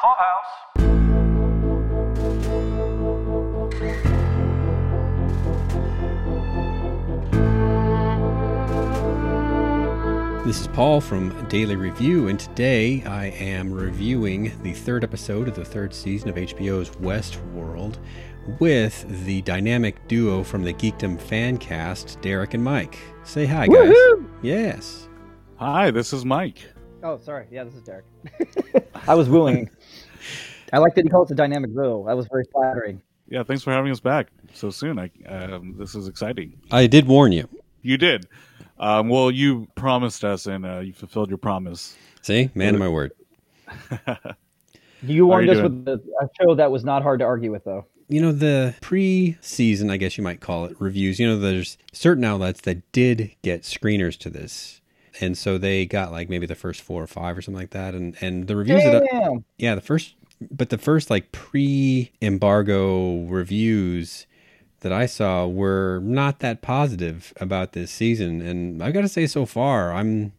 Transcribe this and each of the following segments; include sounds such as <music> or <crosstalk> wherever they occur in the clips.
Clubhouse. This is Paul from Daily Review, and today I am reviewing the third episode of the third season of HBO's Westworld with the dynamic duo from the Geekdom fan cast, Derek and Mike. Say hi, guys. Woohoo! Yes. Hi, this is Mike. Oh, sorry. Yeah, this is Derek. <laughs> I was wooing. I like that he called it the dynamic duo. That was very flattering. Yeah, thanks for having us back so soon. I um, this is exciting. I did warn you. You did. Um, well, you promised us, and uh, you fulfilled your promise. See? Man of my word. <laughs> You warned you us doing? with a show that was not hard to argue with, though. You know, the pre season, I guess you might call it, reviews, you know, there's certain outlets that did get screeners to this. And so they got like maybe the first four or five or something like that. And, and the reviews that, Damn. yeah, the first, but the first like pre embargo reviews that I saw were not that positive about this season. And I've got to say, so far, I'm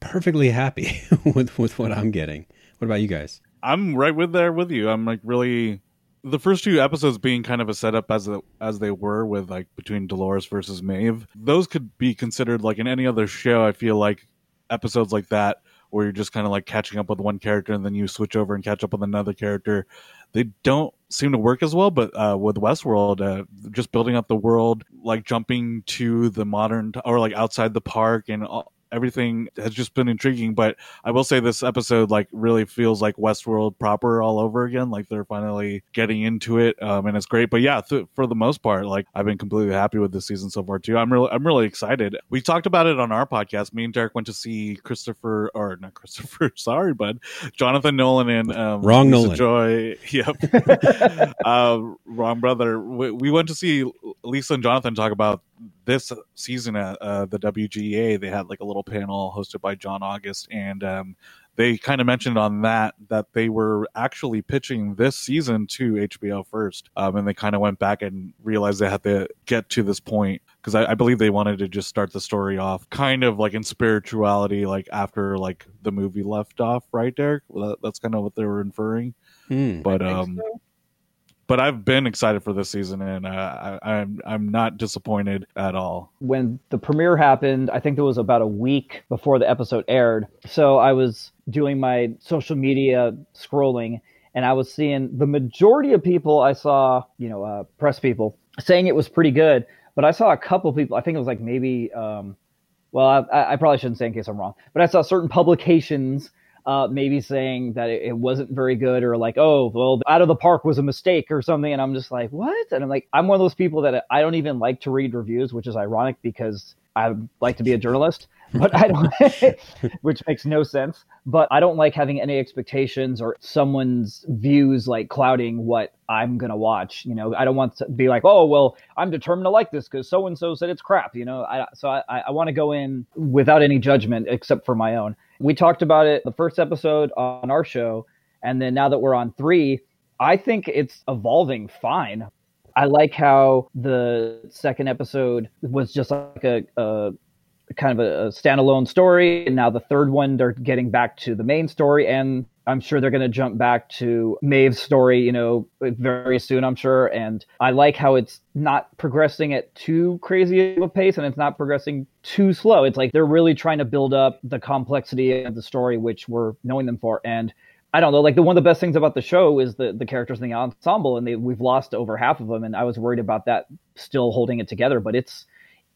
perfectly happy <laughs> with, with what I'm getting. What about you guys? I'm right with there with you. I'm like really the first two episodes being kind of a setup as the, as they were with like between Dolores versus Maeve. Those could be considered like in any other show. I feel like episodes like that where you're just kind of like catching up with one character and then you switch over and catch up with another character. They don't seem to work as well, but uh, with Westworld, uh, just building up the world, like jumping to the modern or like outside the park and all, everything has just been intriguing. But I will say this episode like really feels like Westworld proper all over again. Like they're finally getting into it, um, and it's great. But yeah, th- for the most part, like I've been completely happy with this season so far too. I'm really, I'm really excited. We talked about it on our podcast. Me and Derek went to see Christopher, or not Christopher, <laughs> sorry, bud, Jonathan Nolan and um, Wrong Lisa Nolan. Joy. <laughs> Yep, <laughs> uh, wrong brother. We, we went to see Lisa and Jonathan talk about this season at uh, the WGA. They had like a little panel hosted by John August, and um, they kind of mentioned on that that they were actually pitching this season to HBO first, um, and they kind of went back and realized they had to get to this point because I, I believe they wanted to just start the story off kind of like in spirituality, like after like the movie left off, right, Derek? Well, that, that's kind of what they were inferring. Hmm. But think um, so. But I've been excited for this season, and uh, I, I'm I'm not disappointed at all. When the premiere happened, I think it was about a week before the episode aired. So I was doing my social media scrolling, and I was seeing the majority of people I saw, you know, uh, press people saying it was pretty good. But I saw a couple people. I think it was like maybe. Um, well, I, I probably shouldn't say in case I'm wrong, but I saw certain publications uh, maybe saying that it, it wasn't very good or like, oh, well, out of the park was a mistake or something. And I'm just like, what? And I'm like, I'm one of those people that I don't even like to read reviews, which is ironic because I like to be a journalist, but I don't, <laughs> which makes no sense. But I don't like having any expectations or someone's views like clouding what I'm gonna watch. You know, I don't want to be like, oh, well, I'm determined to like this because so and so said it's crap. You know, I, so I, I want to go in without any judgment except for my own. We talked about it the first episode on our show, and then now that we're on three, I think it's evolving fine. I like how the second episode was just like a, a kind of a, a standalone story, and now the third one they're getting back to the main story, and I'm sure they're going to jump back to Maeve's story, you know, very soon, I'm sure. And I like how it's not progressing at too crazy of a pace and it's not progressing too slow. It's like they're really trying to build up the complexity of the story, which we're knowing them for. And I don't know, like the one of the best things about the show is the the characters in the ensemble, and they, we've lost over half of them, and I was worried about that still holding it together, but it's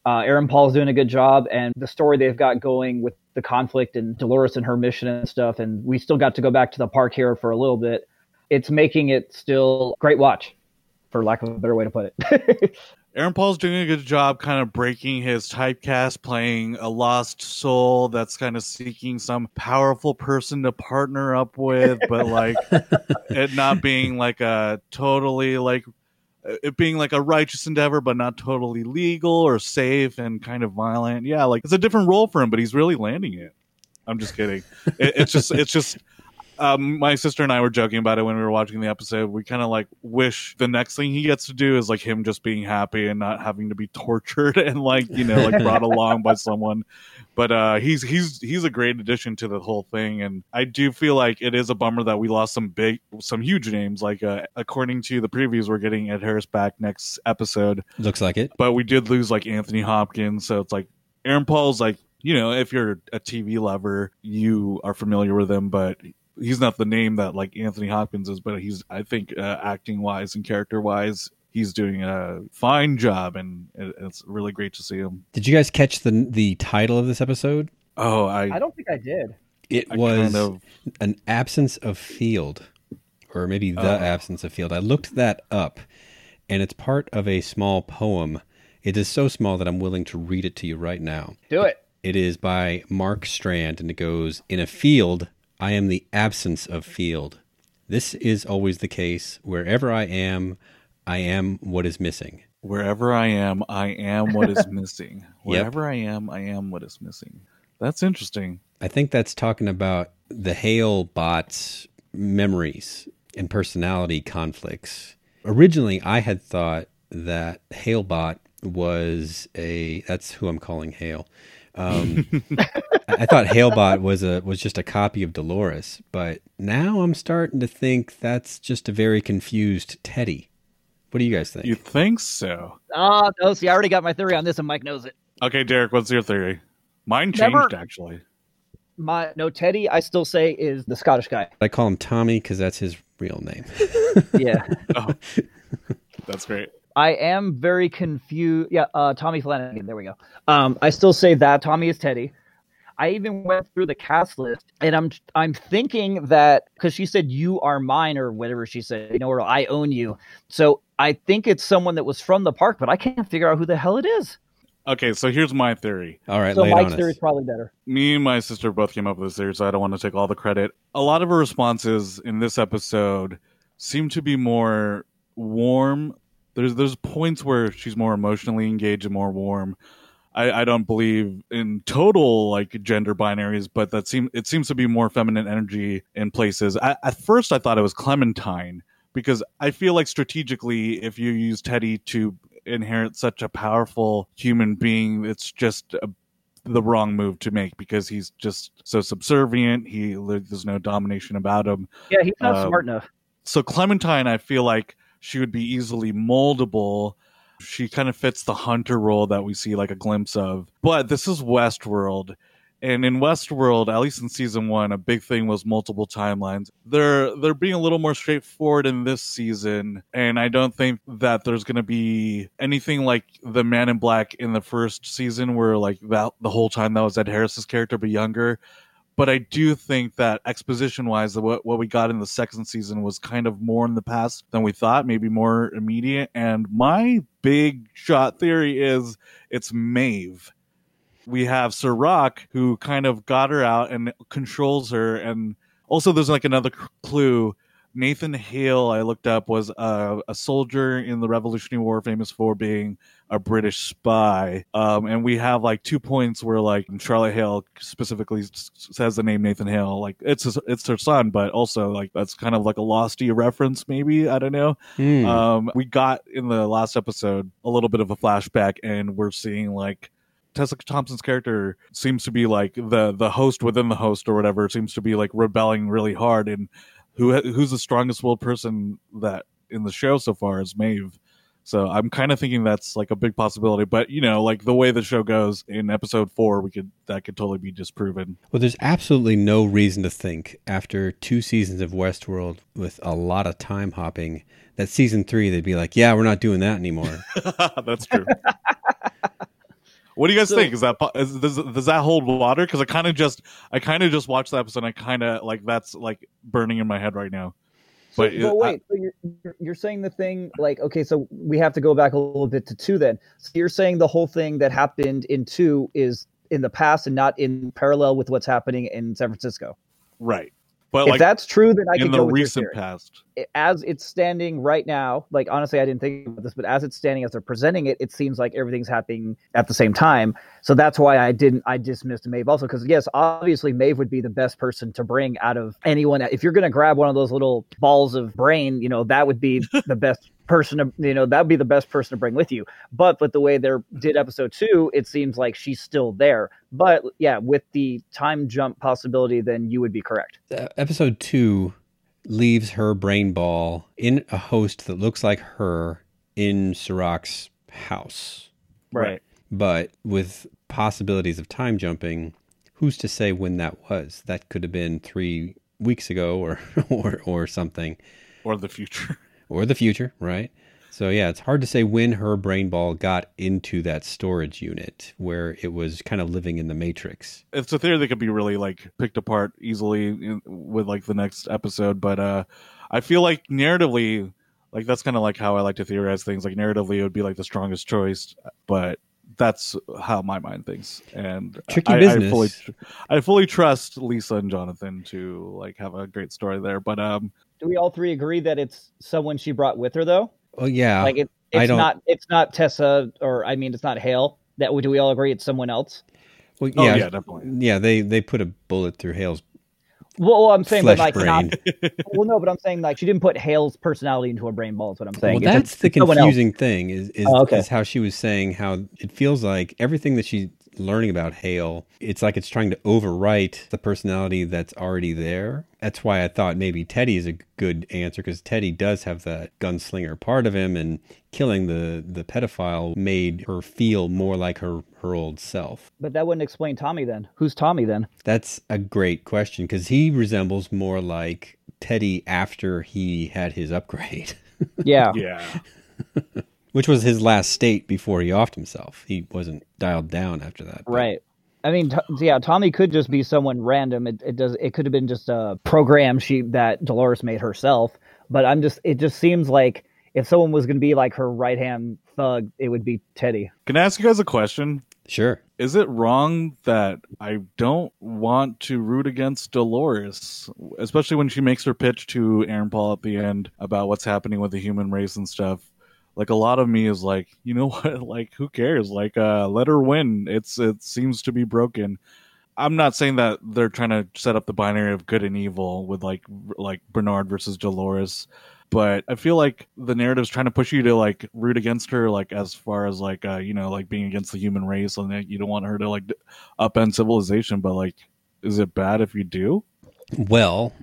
uh, Aaron Paul's doing a good job, and the story they've got going with the conflict and Dolores and her mission and stuff, and we still got to go back to the park here for a little bit. It's making it still great watch, for lack of a better way to put it. <laughs> Aaron Paul's doing a good job kind of breaking his typecast, playing a lost soul that's kind of seeking some powerful person to partner up with, but like <laughs> it not being like a totally like Uh, it being like a righteous endeavor, but not totally legal or safe and kind of violent. Yeah, like it's a different role for him, but he's really landing it. I'm just kidding. It, it's just, it's just. Um, my sister and I were joking about it when we were watching the episode. We kind of like wish the next thing he gets to do is like him just being happy and not having to be <laughs> tortured and like you know like brought along by someone. But uh, he's he's he's a great addition to the whole thing, and I do feel like it is a bummer that we lost some big, some huge names. Like uh, according to the previews, we're getting Ed Harris back next episode, Looks like it. but we did lose like Anthony Hopkins, so it's like Aaron Paul's like you know if you're a TV lover, you are familiar with him, but he's not the name that like Anthony Hopkins is. But he's I think uh, acting wise and character wise, he's doing a fine job, and it- it's really great to see him. Did you guys catch the the title of this episode? Oh, I I don't think I did. It I was kind of an absence of field, or maybe the Oh. absence of field. I looked that up, and it's part of a small poem. It is so small that I'm willing to read it to you right now. Do it. It is by Mark Strand, and it goes In a field, I am the absence of field. This is always the case. Wherever I am, I am what is missing. wherever I am, I am what is <laughs> missing. Wherever I am, I am what is missing. That's interesting. I think that's talking about the Hale bot's memories and personality conflicts. Originally, I had thought that Halebot was a that's who I'm calling Hale. Um, <laughs> I I thought Halebot was a was just a copy of Dolores, but now I'm starting to think that's just a very confused Teddy. What do you guys think? You think so? Ah, no, see, I already got my theory on this, and Mike knows it. Okay, Derek, what's your theory? Mine Never- changed actually. My no, Teddy, I still say is the Scottish guy. I call him Tommy because that's his real name. Yeah, <laughs> Oh, that's great. I am very confused. Yeah, uh, Tommy Flanagan. There we go. Um, I still say that Tommy is Teddy. I even went through the cast list, and I'm I'm thinking that because she said you are mine or whatever she said, you know, or I own you. So I think it's someone that was from the park, but I can't figure out who the hell it is. Okay, so here's my theory. All right, So lay it Mike's theory is probably better. Me and my sister both came up with this theory, so I don't want to take all the credit. A lot of her responses in this episode seem to be more warm. There's there's points where she's more emotionally engaged and more warm. I, I don't believe in total like gender binaries, but that seem it seems to be more feminine energy in places. I, at first, I thought it was Clementine because I feel like strategically, if you use Teddy to inherit such a powerful human being, it's just a, the wrong move to make because he's just so subservient. He there's no domination about him Yeah, he's not Um, smart enough. so Clementine, I feel like she would be easily moldable. She kind of fits the hunter role that we see like a glimpse of. But this is Westworld. And in Westworld, at least in season one, a big thing was multiple timelines. They're they're being a little more straightforward in this season, and I don't think that there's going to be anything like the Man in Black in the first season, where like that the whole time that was Ed Harris's character, but younger but I do think that exposition wise, what what we got in the second season was kind of more in the past than we thought, maybe more immediate. And my big shot theory is it's Maeve. We have Serac who kind of got her out and controls her, and also there's like another clue. Nathan Hale, I looked up, was a, a soldier in the Revolutionary War, famous for being a British spy. Um, and we have like two points where like Charlotte Hale specifically s- says the name Nathan Hale, like it's his, it's her son, but also like that's kind of like a Losty reference, maybe I don't know. Hmm. Um, we got in the last episode a little bit of a flashback, and we're seeing like Tessa Thompson's character seems to be like the the host within the host or whatever seems to be like rebelling really hard, and who who's the strongest willed person that in the show so far is Maeve. So I'm kind of thinking that's like a big possibility, but you know, like the way the show goes in episode four, we could that could totally be disproven. Well, there's absolutely no reason to think after two seasons of Westworld with a lot of time hopping that season three they'd be like, yeah, we're not doing that anymore. <laughs> That's true. <laughs> what do you guys So- think? Is that does, does that hold water? Because I kind of just I kind of just watched the episode. and I kind of like that's like burning in my head right now. So, But, but, uh, wait, so you're, you're- you're saying the thing like okay, so we have to go back a little bit to two then. So you're saying the whole thing that happened in two is in the past and not in parallel with what's happening in San Francisco. Right. But if like that's true, then I can the go with recent past, as it's standing right now, like honestly, I didn't think about this, but as it's standing, as they're presenting it, it seems like everything's happening at the same time. So that's why I didn't, I dismissed Maeve also because yes, obviously Maeve would be the best person to bring out of anyone. If you're going to grab one of those little balls of brain, you know that would be <laughs> the best person to, you know, that would be the best person to bring with you. But with the way they did episode two, it seems like she's still there. But yeah, with the time jump possibility, then you would be correct. Uh, episode two leaves her brain ball in a host that looks like her in Serac's house. Right. But with possibilities of time jumping, who's to say when that was? That could have been three weeks ago or <laughs> or, or something. or the future. <laughs> Or the future, right? So yeah, it's hard to say when her brain ball got into that storage unit where it was kind of living in the matrix. It's a theory that could be really like picked apart easily in, with like the next episode, but uh I feel like narratively, like that's kind of like how I like to theorize things. Like narratively, it would be like the strongest choice, but that's how my mind thinks. And Tricky I, business. I fully, I fully trust Lisa and Jonathan to like have a great story there. But um, Do we all three agree that it's someone she brought with her though? Oh yeah. like it, I it's don't- not it's not Tessa or I mean it's not Hale. That do we all agree it's someone else? well, oh yeah, yeah, definitely. yeah, they they put a bullet through Hale's Well, well I'm saying, but like brain. not. <laughs> Well, no, but I'm saying like she didn't put Hale's personality into her brain ball. Is what I'm saying. Well, It's- that's the it's someone else. confusing thing is is, Oh, okay. is how she was saying how it feels like everything that she's learning about Hale, it's like it's trying to overwrite the personality that's already there. That's why I thought maybe Teddy is a good answer because Teddy does have that gunslinger part of him, and killing the the pedophile made her feel more like her her old self. But that wouldn't explain Tommy then. Who's Tommy then? That's a great question because he resembles more like Teddy after he had his upgrade. <laughs> Yeah. Yeah, <laughs> which was his last state before he offed himself. He wasn't dialed down after that. but- Right. I mean, t- yeah, Tommy could just be someone random. It, it does. It could have been just a program she that Dolores made herself. But I'm just. It just seems like if someone was going to be like her right hand thug, it would be Teddy. can I ask you guys a question? Sure. Is it wrong that I don't want to root against Dolores, especially when she makes her pitch to Aaron Paul at the end about what's happening with the human race and stuff? Like a lot of me is like, you know <laughs> what? Like, who cares? Like, uh, let her win. It's it seems to be broken. I'm not saying that they're trying to set up the binary of good and evil with like like Bernard versus Dolores, but I feel like the narrative's trying to push you to like root against her, like as far as like uh, you know, like being against the human race, and that you don't want her to like upend civilization. But like, is it bad if you do? Well,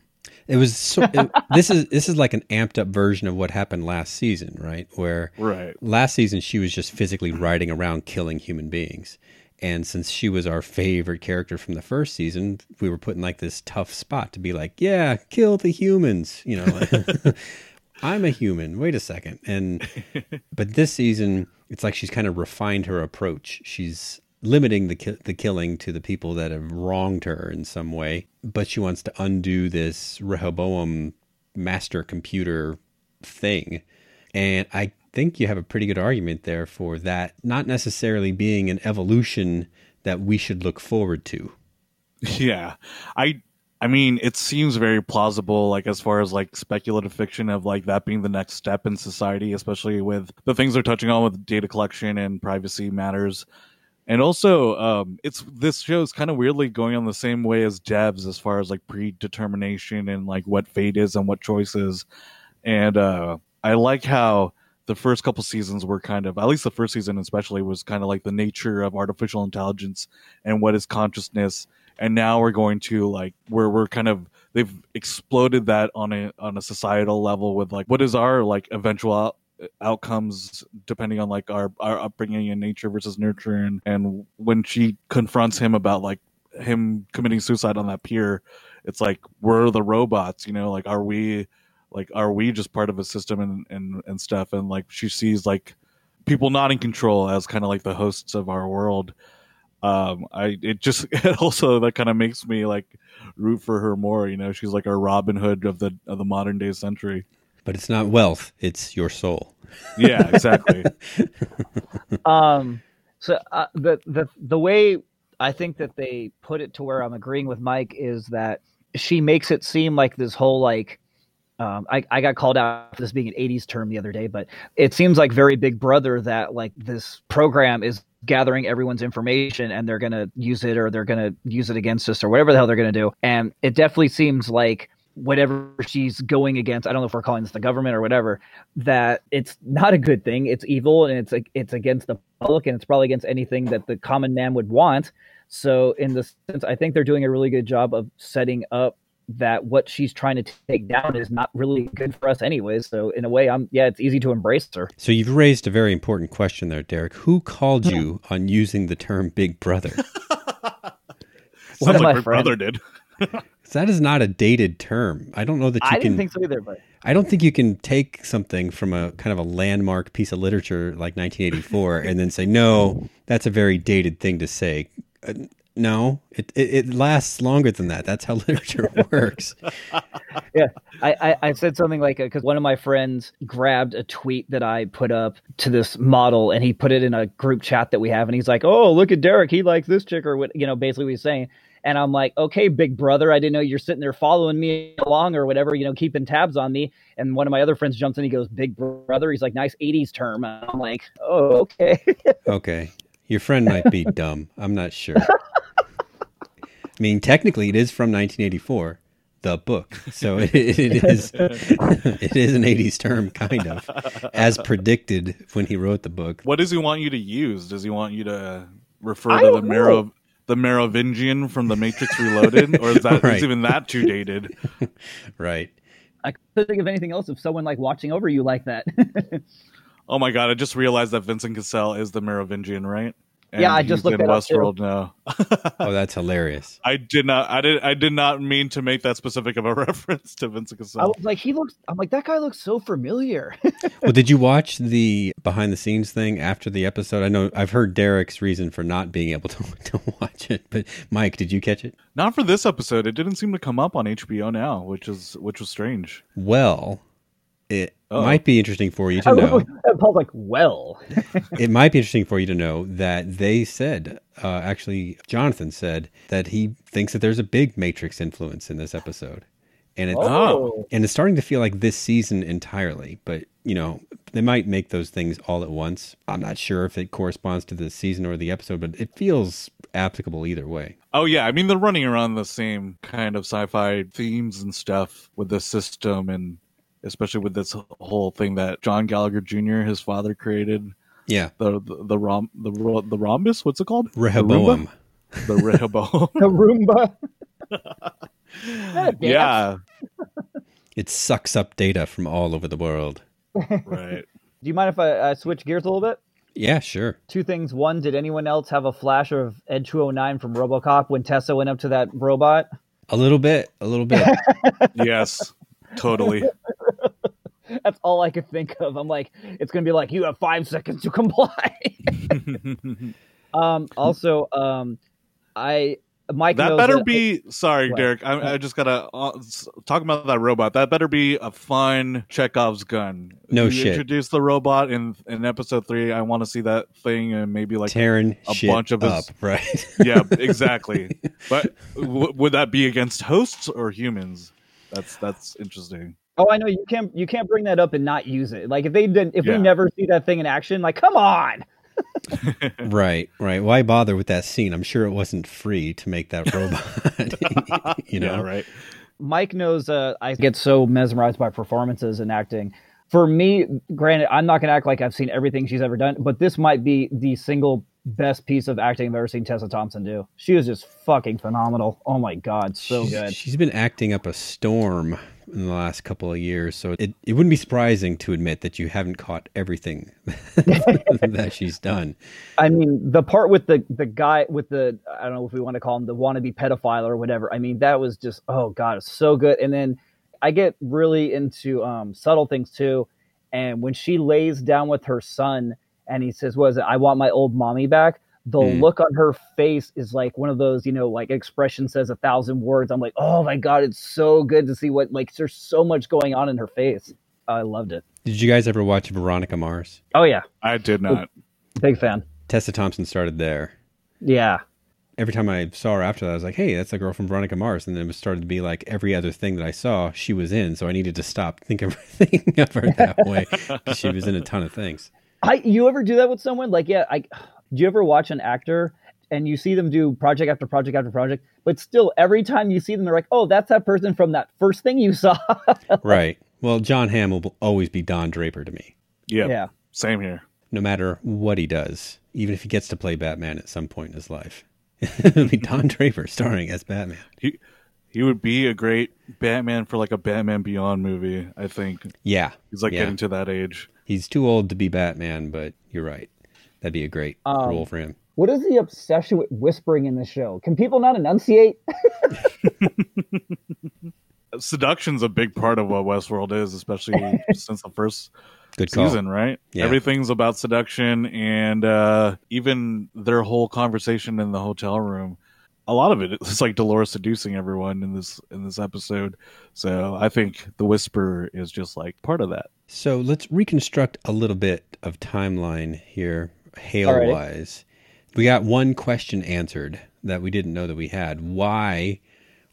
it was. So, it- this is this is like an amped up version of what happened last season, right? Where Right. last season she was just physically riding around killing human beings, and since she was our favorite character from the first season, we were put in like this tough spot to be like, yeah, kill the humans, you know. <laughs> I'm a human. Wait a second. And but this season, it's like she's kind of refined her approach. She's limiting the ki- the killing to the people that have wronged her in some way, but she wants to undo this Rehoboam master computer thing. And I think you have a pretty good argument there for that not necessarily being an evolution that we should look forward to. Yeah. I I mean, it seems very plausible, like as far as like speculative fiction of like that being the next step in society, especially with the things they're touching on with data collection and privacy matters. And also, um, it's this show is kind of weirdly going on the same way as Devs as far as like predetermination and like what fate is and what choices. And uh, I like how the first couple seasons were kind of, at least the first season especially, was kind of like the nature of artificial intelligence and what is consciousness and now we're going to like where we're kind of they've exploded that on a on a societal level with like what is our like eventual outcomes depending on like our our upbringing and nature versus nurture and and when she confronts him about like him committing suicide on that pier it's like we're the robots you know? Like are we like are we just part of a system and and and stuff? And like she sees like people not in control as kind of like the hosts of our world. Um i it just <laughs> it also that kind of makes me like root for her more you know? She's like our robin hood of the of the modern day century But it's not wealth, it's your soul. <laughs> yeah exactly <laughs> Um, so uh, the the the way I think that they put it to where I'm agreeing with Mike is that she makes it seem like this whole like um, I, I got called out for this being an 80s term the other day, but it seems like very big brother that like this program is gathering everyone's information and they're going to use it or they're going to use it against us or whatever the hell they're going to do. And it definitely seems like whatever she's going against, I don't know if we're calling this the government or whatever, that it's not a good thing. It's evil and it's it's against the public and it's probably against anything that the common man would want. So in the sense, I think they're doing a really good job of setting up that what she's trying to take down is not really good for us anyways. So in a way, I'm yeah, it's easy to embrace her. So you've raised a very important question there, Derek. Who called you on using the term "big brother"? <laughs> One of like my her friends- brother did. <laughs> that is not a dated term. I don't know that you I can. didn't think so either, but I don't think you can take something from a kind of a landmark piece of literature like 1984 and then say, no, that's a very dated thing to say. Uh, no, it, it, it lasts longer than that. That's how <laughs> literature works. yeah, I, I, I said something like because one of my friends grabbed a tweet that I put up to this model and he put it in a group chat that we have and he's like, "Oh, look at Derek, he likes this chick or what?" You know, basically what he's saying. And I'm like, "Okay, big brother, I didn't know you're sitting there following me along or whatever, you know, keeping tabs on me." And one of my other friends jumps in, he goes, "Big brother," he's like, "Nice '80s term." And I'm like, "Oh, okay." <laughs> Okay. Your friend might be dumb. I'm not sure. I mean, technically, it is from 1984, the book. So <laughs> it, it is <laughs> it is an 80s term, kind of, as predicted when he wrote the book. What does he want you to use? Does he want you to refer I to the don't know. Mero the Merovingian from the Matrix Reloaded, or is that Right. is even that too dated? <laughs> Right. I couldn't think of anything else of someone like watching over you like that. <laughs> Oh my god! I just realized that Vincent Cassel is the Merovingian, right? And Yeah, I just looked in that up, too. Westworld now. <laughs> Oh, that's hilarious. I did not. I did. I did not mean to make that specific of a <laughs> reference to Vincent I was like, he looks. I'm like, that guy looks so familiar. <laughs> Well, did you watch the behind the scenes thing after the episode? I know I've heard Derek's reason for not being able to, to watch it, but Mike, did you catch it? Not for this episode. It didn't seem to come up on HBO now, which is which was strange. Well, it Uh-oh. might be interesting for you to <laughs> know. was- Paul's like, well, <laughs> it might be interesting for you to know that they said, uh, actually, Jonathan said that he thinks that there's a big Matrix influence in this episode, and it's oh, and it's starting to feel like this season entirely. But you know, they might make those things all at once. I'm not sure if it corresponds to the season or the episode, but it feels applicable either way. Oh yeah, I mean they're running around the same kind of sci-fi themes and stuff with the system, and especially with this whole thing that John Gallagher Jr. his father created Yeah, the the the, rom, the, the rhombus. What's it called? Rehoboam. The Rehoboam. <laughs> the Roomba. <laughs> Yeah, yeah, It sucks up data from all over the world. right. <laughs> Do you mind if I, I switch gears a little bit? Yeah, sure. Two things. One, did anyone else have a flash of Ed 209 from RoboCop when Tessa went up to that robot? A little bit, a little bit. Yes, totally. <laughs> That's all I could think of. I'm like, it's gonna be like, you have five seconds to comply. <laughs> um. Also, um, I Mike That better that- be. Sorry, What? Derek. I, I just gotta uh, talk about that robot. That better be a fun Chekhov's gun. No you shit. Introduce the robot in in episode three. I want to see that thing and maybe like Tearing a shit bunch of his- up, <laughs> right? yeah, exactly. but w- would that be against hosts or humans? That's that's interesting. Oh, I know you can't you can't bring that up and not use it. Like if they didn't, if Yeah. we never see that thing in action, like come on. <laughs> right, right. Why bother with that scene? I'm sure it wasn't free to make that <laughs> robot. <laughs> you know, Yeah, right. Mike knows uh, I get so mesmerized by performances and acting. For me, granted, I'm not going to act like I've seen everything she's ever done, but this might be the single best piece of acting I've ever seen Tessa Thompson do. She was just fucking phenomenal. Oh my god, so She's- good. She's been acting up a storm in the last couple of years, so it, it wouldn't be surprising to admit that you haven't caught everything <laughs> that she's done. I mean, the part with the the guy with the I don't know if we want to call him the wannabe pedophile or whatever. I mean, that was just oh god, it's so good. And then I get really into um, subtle things too. And when she lays down with her son and he says, "Was it? I want my old mommy back." The Mm. look on her face is like one of those, you know, like expression says a thousand words. I'm like, oh my god, it's so good to see what like. There's so much going on in her face. I loved it. Did you guys ever watch Veronica Mars? Oh yeah, I did not. big fan. Tessa Thompson started there. Yeah, every time I saw her after that, I was like, "Hey, that's the girl from Veronica Mars." And then it started to be like every other thing that I saw, she was in. So I needed to stop thinking of, <laughs> thinking of her that way she was in a ton of things. I you ever do that with someone? Like, yeah, I do you ever watch an actor and you see them do project after project after project, but still every time you see them, they're like, oh, that's that person from that first thing you saw. <laughs> right. Well, John Hamm will always be Don Draper to me. Yeah. yeah. Same here. No matter what he does, even if he gets to play Batman at some point in his life, <laughs> it'll be Don <laughs> Draper starring as Batman. He he would be a great Batman for like a Batman Beyond movie. I think Yeah. he's like Yeah. getting to that age. He's too old to be Batman, but you're right. That'd be a great Um, role for him. What is the obsession with whispering in the show? Can people not enunciate? <laughs> Seduction's a big part of what Westworld is, especially <laughs> since the first Good call. season, right? Yeah. Everything's about seduction, and uh, even their whole conversation in the hotel room. A lot of it is like Dolores seducing everyone in this in this episode. So I think the whisper is just like part of that. So let's reconstruct a little bit of timeline here, hail Alrighty. wise. We got one question answered that we didn't know that we had. Why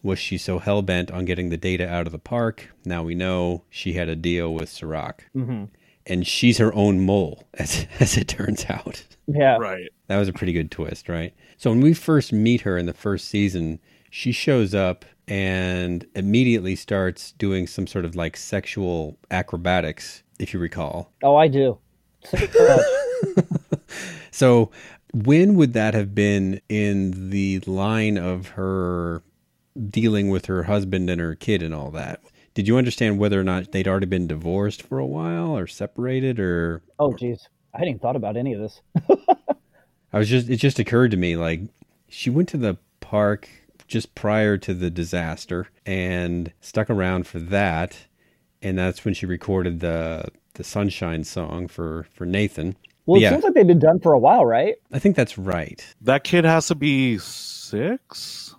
was she so hell bent on getting the data out of the park? Now we know she had a deal with Serac. Mm-hmm. And she's her own mole, <laughs> as, as it turns out. Yeah. Right. That was a pretty good twist, right? So when we first meet her in the first season, she shows up and immediately starts doing some sort of like sexual acrobatics, if you recall. Oh, I do. <laughs> <laughs> So when would that have been in the line of her dealing with her husband and her kid and all that? Did you understand whether or not they'd already been divorced for a while or separated or oh, geez. I hadn't even thought about any of this. <laughs> I was just it just occurred to me like she went to the park just prior to the disaster and stuck around for that and that's when she recorded the the sunshine song for for Nathan. Well, it yeah, seems like they've been done for a while, right? I think that's right. That kid has to be six.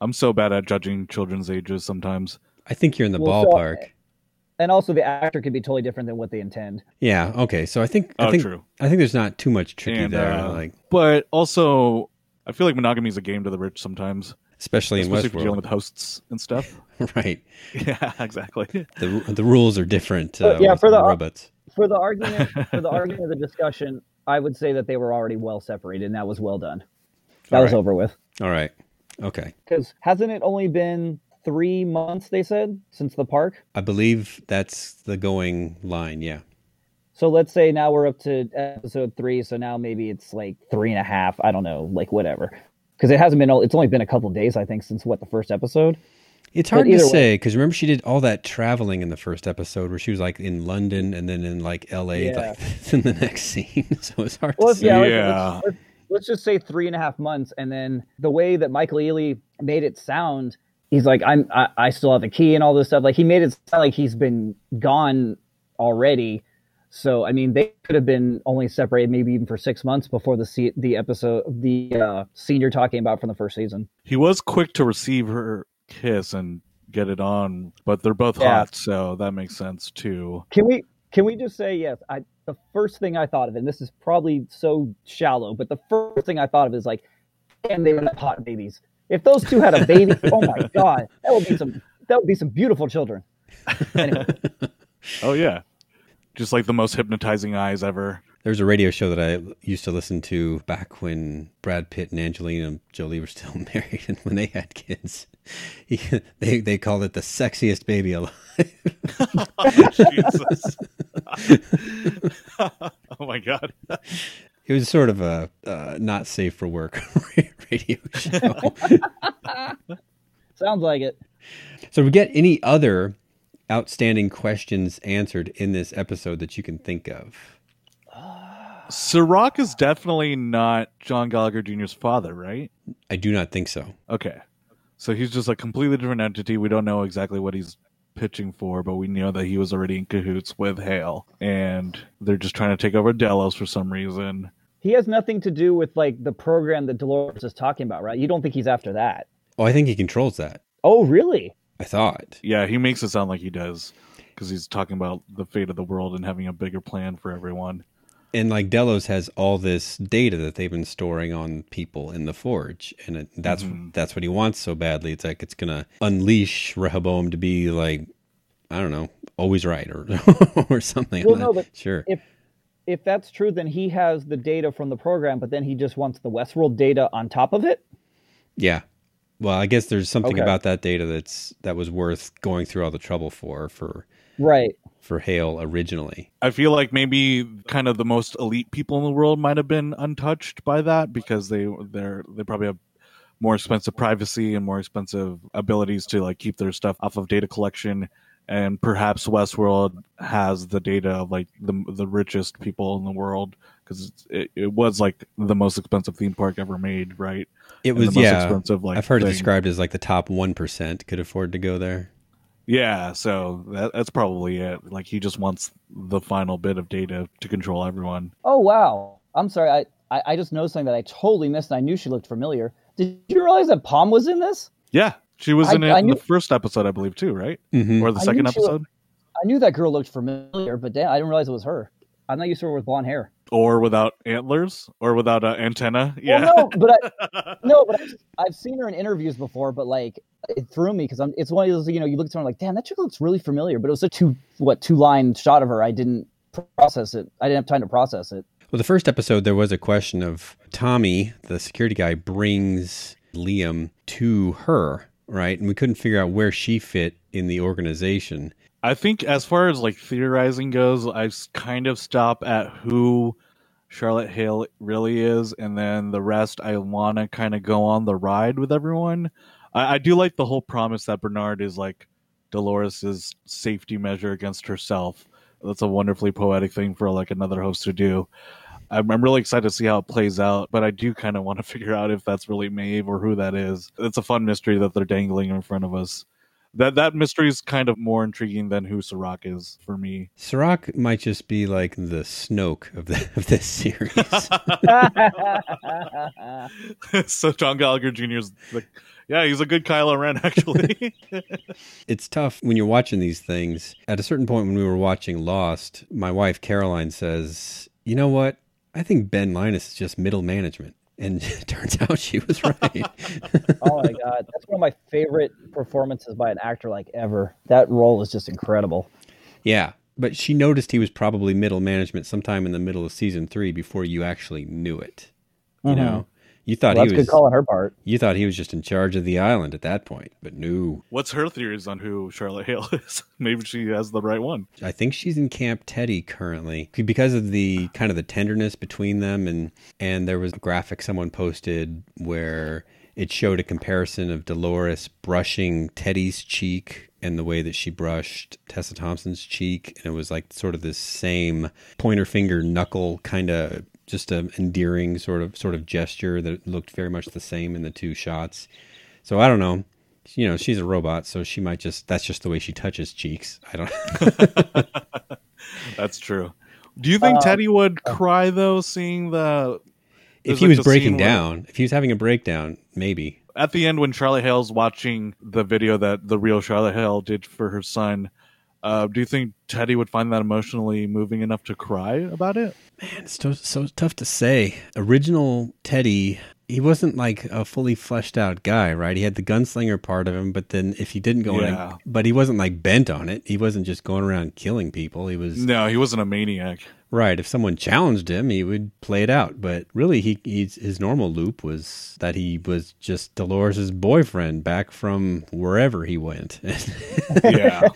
I'm so bad at judging children's ages sometimes. I think you're in the Well, so- ballpark. And also, the actor could be totally different than what they intend. yeah, okay. So I think I Oh, think true. I think there's not too much tricky And, there uh, like But also, I feel like monogamy is a game to the rich sometimes, especially in especially if you're dealing with hosts and stuff. <laughs> right. <laughs> yeah, exactly. The the rules are different uh, yeah, with for the- robots. For the argument, for the <laughs> argument of the discussion, I would say that they were already well separated, and that was well done. That All was right. over with. All right. Okay. Because hasn't it only been three months? They said since the park. I believe that's the going line, yeah. So let's say now we're up to episode three. So now maybe it's like three and a half. I don't know, like whatever. Because it hasn't been. It's only been a couple days, I think, since what the first episode. It's hard to way- say because remember she did all that traveling in the first episode where she was like in London and then in like L.A. Yeah. like <laughs> in the next scene. <laughs> So it's hard Well, to say. yeah, like, Yeah. let's, let's, let's just say three and a half months, and then the way that Michael Ealy made it sound, he's like, "I'm, I, I still have the key and all this stuff." Like he made it sound like he's been gone already. So I mean, they could have been only separated maybe even for six months before the se- the episode, the uh, scene you're talking about from the first season. He was quick to receive her kiss and get it on, but they're both Yeah. hot, so that makes sense too. Can we can we just say yes? I the first thing I thought of, and this is probably so shallow, but the first thing I thought of is like, and they would have hot babies. If those two had a baby, <laughs> oh my god, that would be some that would be some beautiful children. Anyway, <laughs> Oh yeah, just like the most hypnotizing eyes ever. There was a radio show that I used to listen to back when Brad Pitt and Angelina Jolie were still <laughs> married and when they had kids. He, <laughs> they they called it the sexiest baby alive. <laughs> Jesus. <laughs> oh my god. It was sort of a uh, not safe for work radio show. sounds like it. So, we get any other outstanding questions answered in this episode that you can think of? Serac is definitely not John Gallagher Jr.'s father, right? I do not think so. Okay. So he's just a completely different entity. We don't know exactly what he's pitching for, but we know that he was already in cahoots with Hale. And they're just trying to take over Delos for some reason. He has nothing to do with like the program that Dolores is talking about, right? You don't think he's after that? Oh, I think he controls that. Oh, really? I thought. Yeah, he makes it sound like he does because he's talking about the fate of the world and having a bigger plan for everyone. And like Delos has all this data that they've been storing on people in the forge, and it, that's Mm-hmm. that's what he wants so badly. It's like it's gonna unleash Rehoboam to be like, I don't know, always right or <laughs> or something. Well, no, but sure. if if that's true, then he has the data from the program, but then he just wants the Westworld data on top of it. Yeah. Well, I guess there's something Okay. about that data that's that was worth going through all the trouble for for Right. for Hale originally. I feel like maybe kind of the most elite people in the world might have been untouched by that because they they're they probably have more expensive privacy and more expensive abilities to like keep their stuff off of data collection and perhaps Westworld has the data of like the the richest people in the world because it, it was like the most expensive theme park ever made, right? It was the most yeah. expensive, like, I've heard it described as like the top one percent could afford to go there. Yeah, so that, that's probably it. Like he just wants the final bit of data to control everyone. Oh wow. I'm sorry. I, I, I just noticed something that I totally missed and I knew she looked familiar. Did you realize that Pom was in this? Yeah, she was I- in it I in knew- the first episode, I believe, too, right? Mhm. Or the second knew she was- episode, I knew that girl looked familiar, but damn, I didn't realize it was her. I'm not used to her with blonde hair. Or without antlers, or without an antenna. Yeah, Well, no, but I, <laughs> no, but I've, I've seen her in interviews before. But like, it threw me because I'm. It's one of those you know you look at someone like, damn, that chick looks really familiar. But it was a two what two line shot of her. I didn't process it. I didn't have time to process it. Well, the first episode there was a question of Tommy, the security guy, brings Liam to her, right? And we couldn't figure out where she fit in the organization. I think as far as like theorizing goes, I kind of stop at who Charlotte Hale really is, and then the rest I want to kind of go on the ride with everyone. I, I do like the whole promise that Bernard is like Dolores's safety measure against herself. That's a wonderfully poetic thing for like another host to do. I'm, I'm really excited to see how it plays out, but I do kind of want to <laughs> figure out if that's really Maeve or who that is. It's a fun mystery that they're dangling in front of us. That that mystery is kind of more intriguing than who Serac is for me. Serac might just be like the Snoke of the of this series. <laughs> so John Gallagher Jr. is like, yeah, he's a good Kylo Ren actually. <laughs> it's tough when you're watching these things. At a certain point when we were watching Lost, my wife Caroline says, "You know what? I think Ben Linus is just middle management." And it <laughs> turns out she was <laughs> right. oh my god, that's one of my favorite performances by an actor like ever. That role is just incredible. yeah, but she noticed he was probably middle management sometime in the middle of season 3 before you actually knew it. You Mhm. know. You thought Well, that's he good was call on her part. you thought he was just in charge of the island at that point, but no. What's her theories on who Charlotte Hale <laughs> is? Maybe she has the right one. I think she's in Camp Teddy currently because of the kind of the tenderness between them and and there was a graphic someone posted where it showed a comparison of Dolores brushing Teddy's cheek and the way that she brushed Tessa Thompson's cheek and it was like sort of this same pointer finger knuckle kind of just an endearing sort of sort of gesture that looked very much the same in the two shots. So I don't know. You know, she's a robot, so she might just that's just the way she touches cheeks. I don't <laughs> That's true. Do you think Uh, Teddy would cry though, seeing the if he like was breaking scene where- down, if he was having a breakdown, maybe. at the end when Charlotte Hale's watching the video that the real Charlotte Hale did for her son? Uh, do you think Teddy would find that emotionally moving enough to cry about it? Man, it's so, so tough to say. Original Teddy, he wasn't like a fully fleshed out guy, right? He had the gunslinger part of him, but then if he didn't go Yeah. in, but he wasn't like bent on it. He wasn't just going around killing people. He was No, he wasn't a maniac. right. If someone challenged him, he would play it out. But really, he he's, his normal loop was that he was just Dolores's boyfriend back from wherever he went. <laughs> Yeah.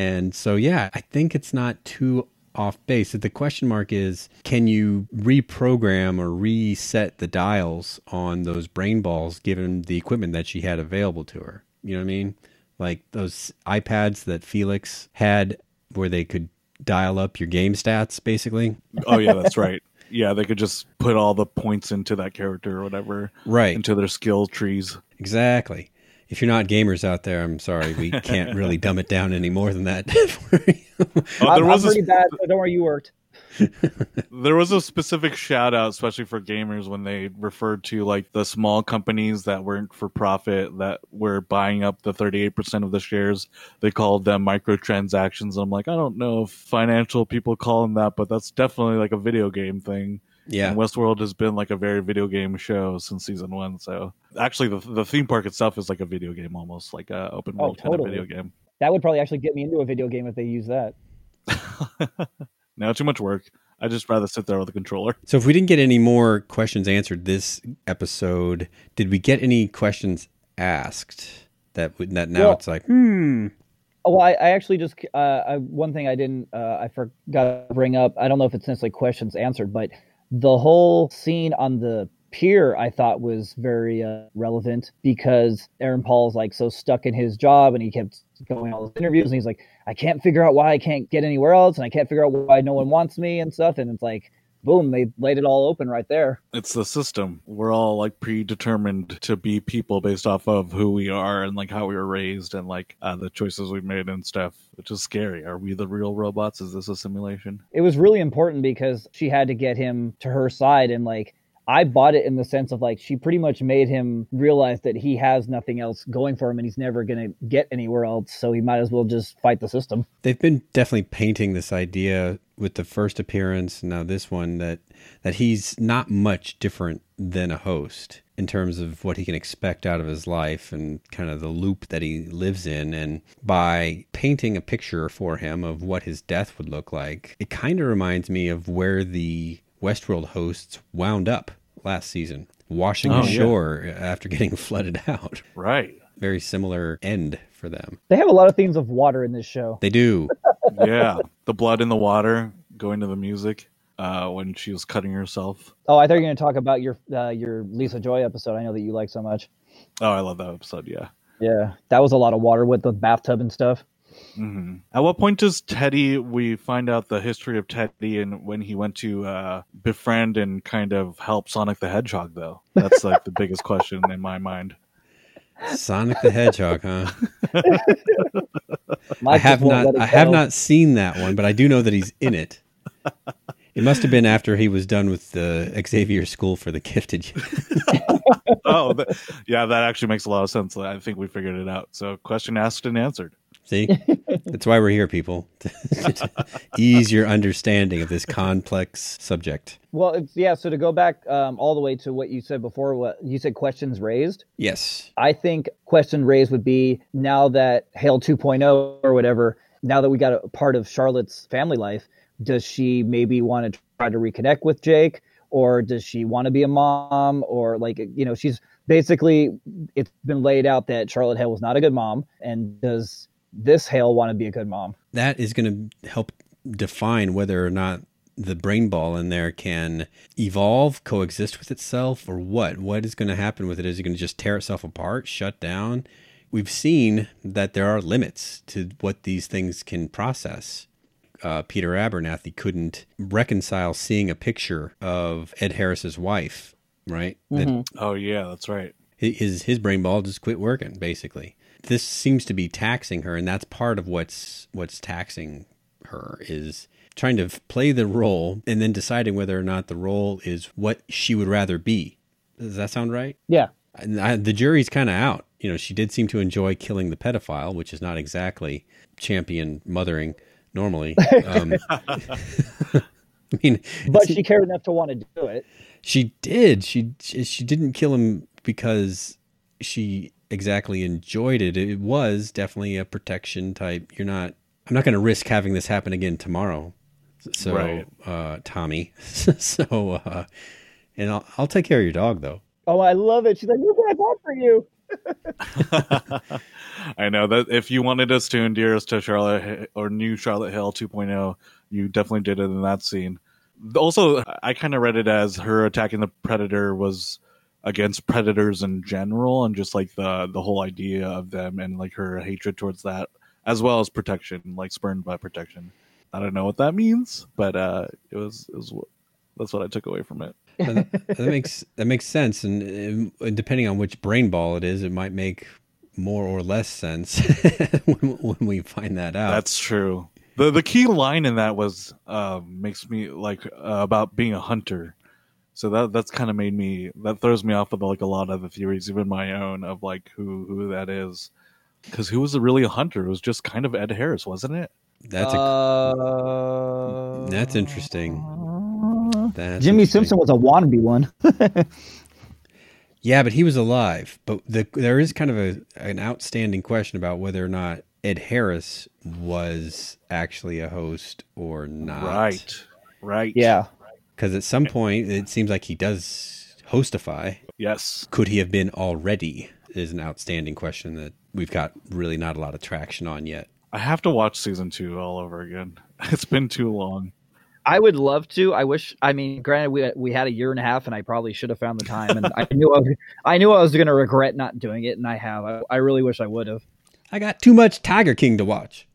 And so, yeah, I think it's not too off base. The question mark is can you reprogram or reset the dials on those brain balls given the equipment that she had available to her? You know what I mean? Like those iPads that Felix had where they could dial up your game stats, basically. oh yeah, that's right. Yeah, they could just put all the points into that character or whatever Right. into their skill trees. Exactly. If you're not gamers out there, I'm sorry. We <laughs> can't really dumb it down any more than that <laughs> for you. Oh, I'm, there was I'm this, pretty bad, so don't worry, you worked. <laughs> there was a specific shout out, especially for gamers, when they referred to like the small companies that weren't for profit that were buying up the 38% of the shares. They called them microtransactions. I'm like, I don't know if financial people call them that, but that's definitely like a video game thing. Yeah. And Westworld has been like a very video game show since season one. So actually, the the theme park itself is like a video game, almost like a open Oh, world kind of video game. That would probably actually get me into a video game if they use that. <laughs> now too much work. I just rather sit there with a controller. So if we didn't get any more questions answered this episode, did we get any questions asked that would- that now Well- it's like, hmm, Oh, well, I, I actually just uh, I, one thing I didn't uh, I forgot to bring up. I don't know if it's necessarily questions answered, but the whole scene on the pier I thought was very uh, relevant because Aaron Paul's like so stuck in his job and he kept going all those interviews and he's like I can't figure out why I can't get anywhere else and I can't figure out why no one wants me and stuff. And it's like boom they laid it all open right there. It's the system. We're all like predetermined to be people based off of who we are and like how we were raised and like uh, the choices we've made and stuff, which is scary. Are we the real robots? Is this a simulation? it was really important because she had to get him to her side and like I bought it in the sense of like she pretty much made him realize that he has nothing else going for him and he's never going to get anywhere else so he might as well just fight the system. they've been definitely painting this idea with the first appearance, now this one that that he's not much different than a host in terms of what he can expect out of his life and kind of the loop that he lives in and by painting a picture for him of what his death would look like it kind of reminds me of where the westworld hosts wound up last season washing Oh, yeah. ashore after getting <laughs> flooded out Right. very similar end for them They have a lot of themes of water in this show. they do <laughs> yeah. The blood in the water, going to the music uh, when she was cutting herself. Oh, I thought you were going to talk about your uh, your Lisa Joy episode. I know that you like so much. Oh, I love that episode. Yeah. Yeah, that was a lot of water with the bathtub and stuff. Hmm At what point does Teddy? We find out the history of Teddy and when he went to uh, befriend and kind of help Sonic the Hedgehog. Though that's like the biggest question in my mind. Sonic the Hedgehog, huh? <laughs> I have won't not. let I have not seen that one, but I do know that he's in it. It must have been after he was done with the Xavier School for the Gifted. <laughs> oh, that, yeah, that actually makes a lot of sense. I think we figured it out. So, question asked and answered. See, <laughs> that's why we're here, people. <laughs> Ease your understanding of this complex subject. Well, it's, yeah. So to go back um, all the way to what you said before, what you said questions raised. Yes, I think question raised would be now that Hale 2.0 or whatever, now that we got a part of Charlotte's family life, does she maybe want to try to reconnect with Jake or does she want to be a mom or like you know, she's basically it's been laid out that Charlotte Hale was not a good mom and does this Hale want to be a good mom? that is going to help define whether or not the brain ball in there can evolve, coexist with itself, or what. What is going to happen with it? Is it going to just tear itself apart, shut down? We've seen that there are limits to what these things can process. Uh, Peter Abernathy couldn't reconcile seeing a picture of Ed Harris's wife, right? That Oh, yeah, that's right. his his brain ball just quit working basically this seems to be taxing her and that's part of what's what's taxing her is trying to play the role and then deciding whether or not the role is what she would rather be does that sound right Yeah. and I, the jury's kind of out you know she did seem to enjoy killing the pedophile which is not exactly champion mothering normally <laughs> um, <laughs> i mean But she cared enough to want to do it. she did. She she she didn't kill him because she exactly enjoyed it. It was definitely a protection type. You're not. I'm not going to risk having this happen again tomorrow. So, Right. uh, Tommy. <laughs> so, uh, and I'll I'll take care of your dog though. Oh, I love it. She's like, look what I bought for you. <laughs> I know that if you wanted us to endear us to Charlotte or new Charlotte Hale 2.0, you definitely did it in that scene. Also, I kind of read it as her attacking the predator was against predators in general and just like the the whole idea of them and like her hatred towards that as well as protection, like spurned by protection. I don't know what that means, but uh it was it was that's what I took away from it. And that makes that makes sense, and, uh, depending on which brain ball it is, it might make more or less sense <laughs> when, when we find that out. That's true. the the key line in that was uh, makes me like uh, about being a hunter. So that that's kind of made me that throws me off with like a lot of the theories, even my own, of like who who that is. Because who was really a hunter? It was just kind of Ed Harris, wasn't it? That's a, uh, that's interesting. That's Jimmy interesting. Simpson was a wannabe one. <laughs> Yeah, but he was alive. But the, there is kind of a an outstanding question about whether or not Ed Harris was actually a host or not. Right, right. yeah. Because at some point it seems like he does hostify. Yes. Could he have been already? Is an outstanding question that we've got really not a lot of traction on yet. I have to watch season two all over again. <laughs> It's been too long. I would love to. I wish. I mean, granted, we we had a year and a half, and I probably should have found the time. And I knew I, was, I knew I was going to regret not doing it, and I have. I, I really wish I would have. I got too much Tiger King to watch.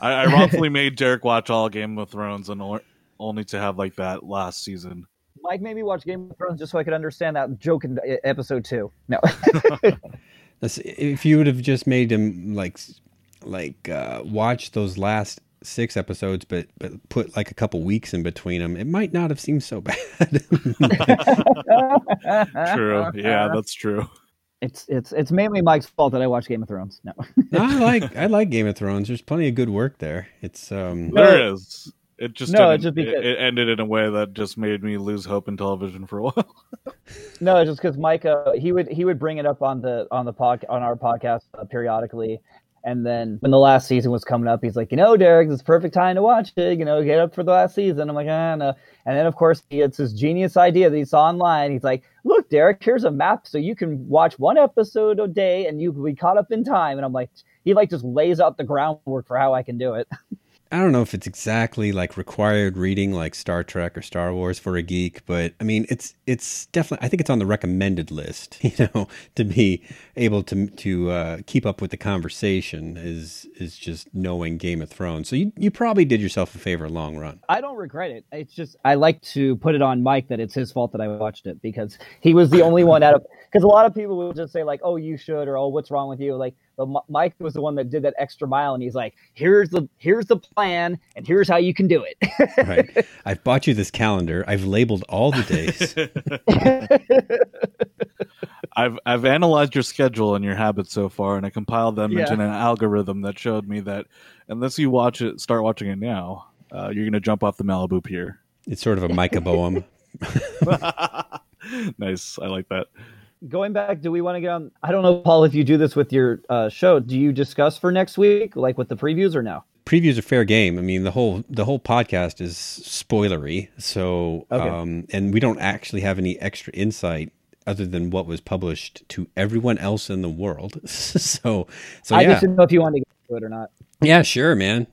I, I wrongfully <laughs> made Derek watch all Game of Thrones and or- only to have like that last season. Mike made me watch Game of Thrones just so I could understand that joke in uh, episode two. No, <laughs> <laughs> If you would have just made him like like uh, watch those last six episodes, but but put like a couple weeks in between them, it might not have seemed so <laughs> bad. True. Yeah, that's true. it's it's it's mainly Mike's fault that I watched Game of Thrones. No, No, I like I like Game of Thrones. There's plenty of good work there. It's um There is. It just No, just because- it, it ended in a way that just made me lose hope in television for a while. <laughs> no, it's just because Mike uh, he would he would bring it up on the on the pod on our podcast uh, periodically. And then when the last season was coming up, he's like, you know, Derek, it's perfect time to watch it. You know, get up for the last season. I'm like, ah, no. And then, of course, he gets this genius idea that he saw online. He's like, look, Derek, here's a map so you can watch one episode a day and you'll be caught up in time. And I'm like, he like just lays out the groundwork for how I can do it. <laughs> I don't know if it's exactly like required reading like Star Trek or Star Wars for a geek, but I mean it's it's definitely I think it's on the recommended list, <laughs> you know, to be able to to uh, keep up with the conversation is is just knowing Game of Thrones. So you you probably did yourself a favor long run. I don't regret it. It's just I like to put it on Mike that it's his fault that I watched it because he was the only one out of because a lot of people would just say like, "Oh, you should," or "Oh, what's wrong with you?" Like, Mike was the one that did that extra mile, and he's like, "Here's the here's the plan, and here's how you can do it." <laughs> Right. I've bought you this calendar. I've labeled all the days. <laughs> <laughs> I've I've analyzed your schedule and your habits so far, and I compiled them Yeah. into an algorithm that showed me that unless you watch it, start watching it now, uh, you're gonna jump off the Malibu pier. It's sort of a Micah Boehm. nice, I like that. Going back, do we want to get on? I don't know, Paul, if you do this with your uh, show. Do you discuss for next week, like with the previews, or no? previews are fair game. I mean, the whole the whole podcast is spoilery. So, Okay. um, and we don't actually have any extra insight other than what was published to everyone else in the world. <laughs> so, so I yeah, just didn't know if you wanted to get into it or not. yeah, sure, man.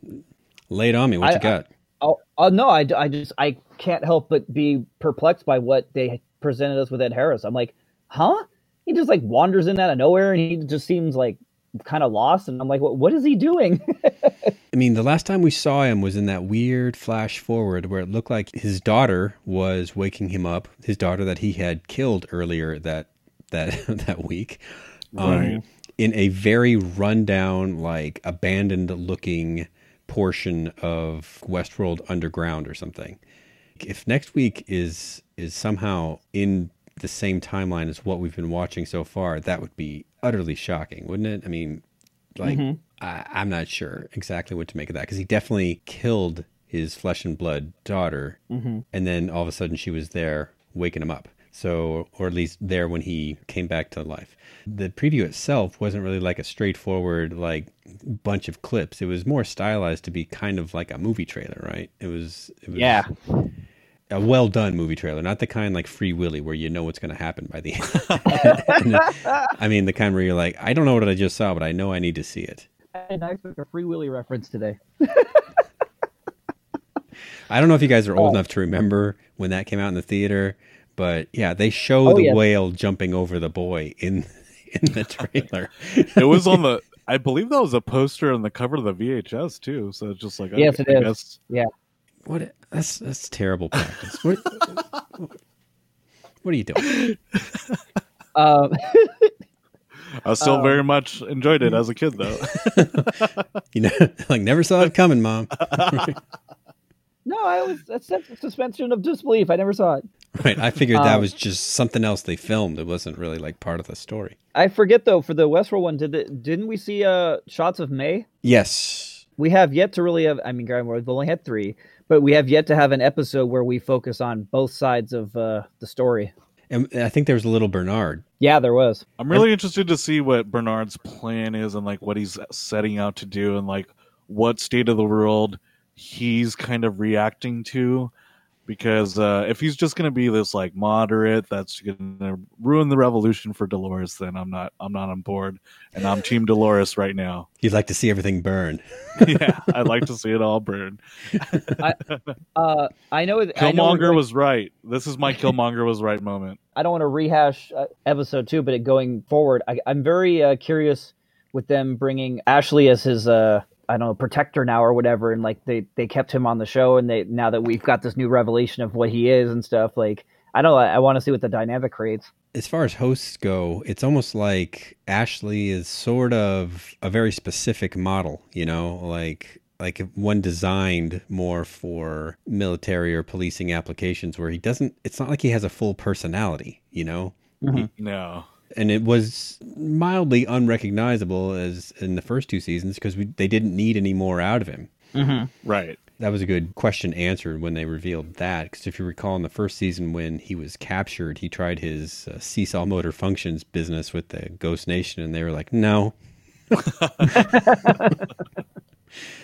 Lay it on me. What I- you got? Oh, oh no, I, I just I can't help but be perplexed by what they presented us with Ed Harris. I'm like, huh? He just like wanders in out of nowhere, and he just seems like kind of lost. And I'm like, what what is he doing? <laughs> I mean, the last time we saw him was in that weird flash forward where it looked like his daughter was waking him up. His daughter that he had killed earlier that that <laughs> that week. Um, Right. In a very rundown, like abandoned looking portion of Westworld Underground or something. If next week is is somehow in the same timeline as what we've been watching so far, that would be utterly shocking, wouldn't it? I mean, like mm-hmm. I, I'm not sure exactly what to make of that because he definitely killed his flesh and blood daughter, mm-hmm. and then all of a sudden she was there waking him up. So, or at least there when he came back to life. The preview itself wasn't really like a straightforward like bunch of clips. It was more stylized to be kind of like a movie trailer, right? It was, it was Yeah. A well done movie trailer, not the kind like Free Willy where you know what's going to happen by the end. <laughs> I mean, the kind where you're like, I don't know what I just saw, but I know I need to see it. And I did not expect a Free Willy reference today. <laughs> I don't know if you guys are Oh. old enough to remember when that came out in the theater, but yeah, they show Oh, the yes. whale jumping over the boy in <laughs> in the trailer. It was on the. I believe that was a poster on the cover of the VHS too. So it's just like, Yes, I, it I is. guess Yeah. What? That's that's terrible <laughs> practice. What? What are you doing? Um, <laughs> I still Um, very much enjoyed it as a kid, though. <laughs> You know, like never saw it coming, mom. No, I was that's a suspension of disbelief. I never saw it. Right. I figured that Um, was just something else they filmed. It wasn't really like part of the story. I forget though. For the Westworld one, did the, didn't we see uh shots of Maeve? Yes. We have yet to really have. I mean, granted, we've only had three, but we have yet to have an episode where we focus on both sides of uh, the story. And I think there was a little Bernard. Yeah, there was. I'm really interested to see what Bernard's plan is and like what he's setting out to do and like what state of the world he's kind of reacting to. Because uh, if he's just gonna be this like moderate that's gonna ruin the revolution for Dolores, then I'm not I'm not on board, and I'm Team Dolores right now. <laughs> You'd like to see everything burn. <laughs> yeah, I'd like to see it all burn. <laughs> Uh, I know. it- I know we're Killmonger was right. This is my Killmonger was right moment. I don't want to rehash uh, episode two, but it, going forward, I, I'm very uh, curious with them bringing Ashley as his, uh, I don't know, protector now or whatever, and like they they kept him on the show, and they now that we've got this new revelation of what he is and stuff, like I don't know, I, I want to see what the dynamic creates. As far as hosts go, it's almost like Ashley is sort of a very specific model, you know, like like one designed more for military or policing applications where he doesn't it's not like he has a full personality, you know? Mm-hmm. No. And it was mildly unrecognizable as in the first two seasons because they didn't need any more out of him. Right. That was a good question answered when they revealed that. Because if you recall in the first season when he was captured, he tried his uh, cease all motor functions business with the Ghost Nation, and they were like, "No." <laughs>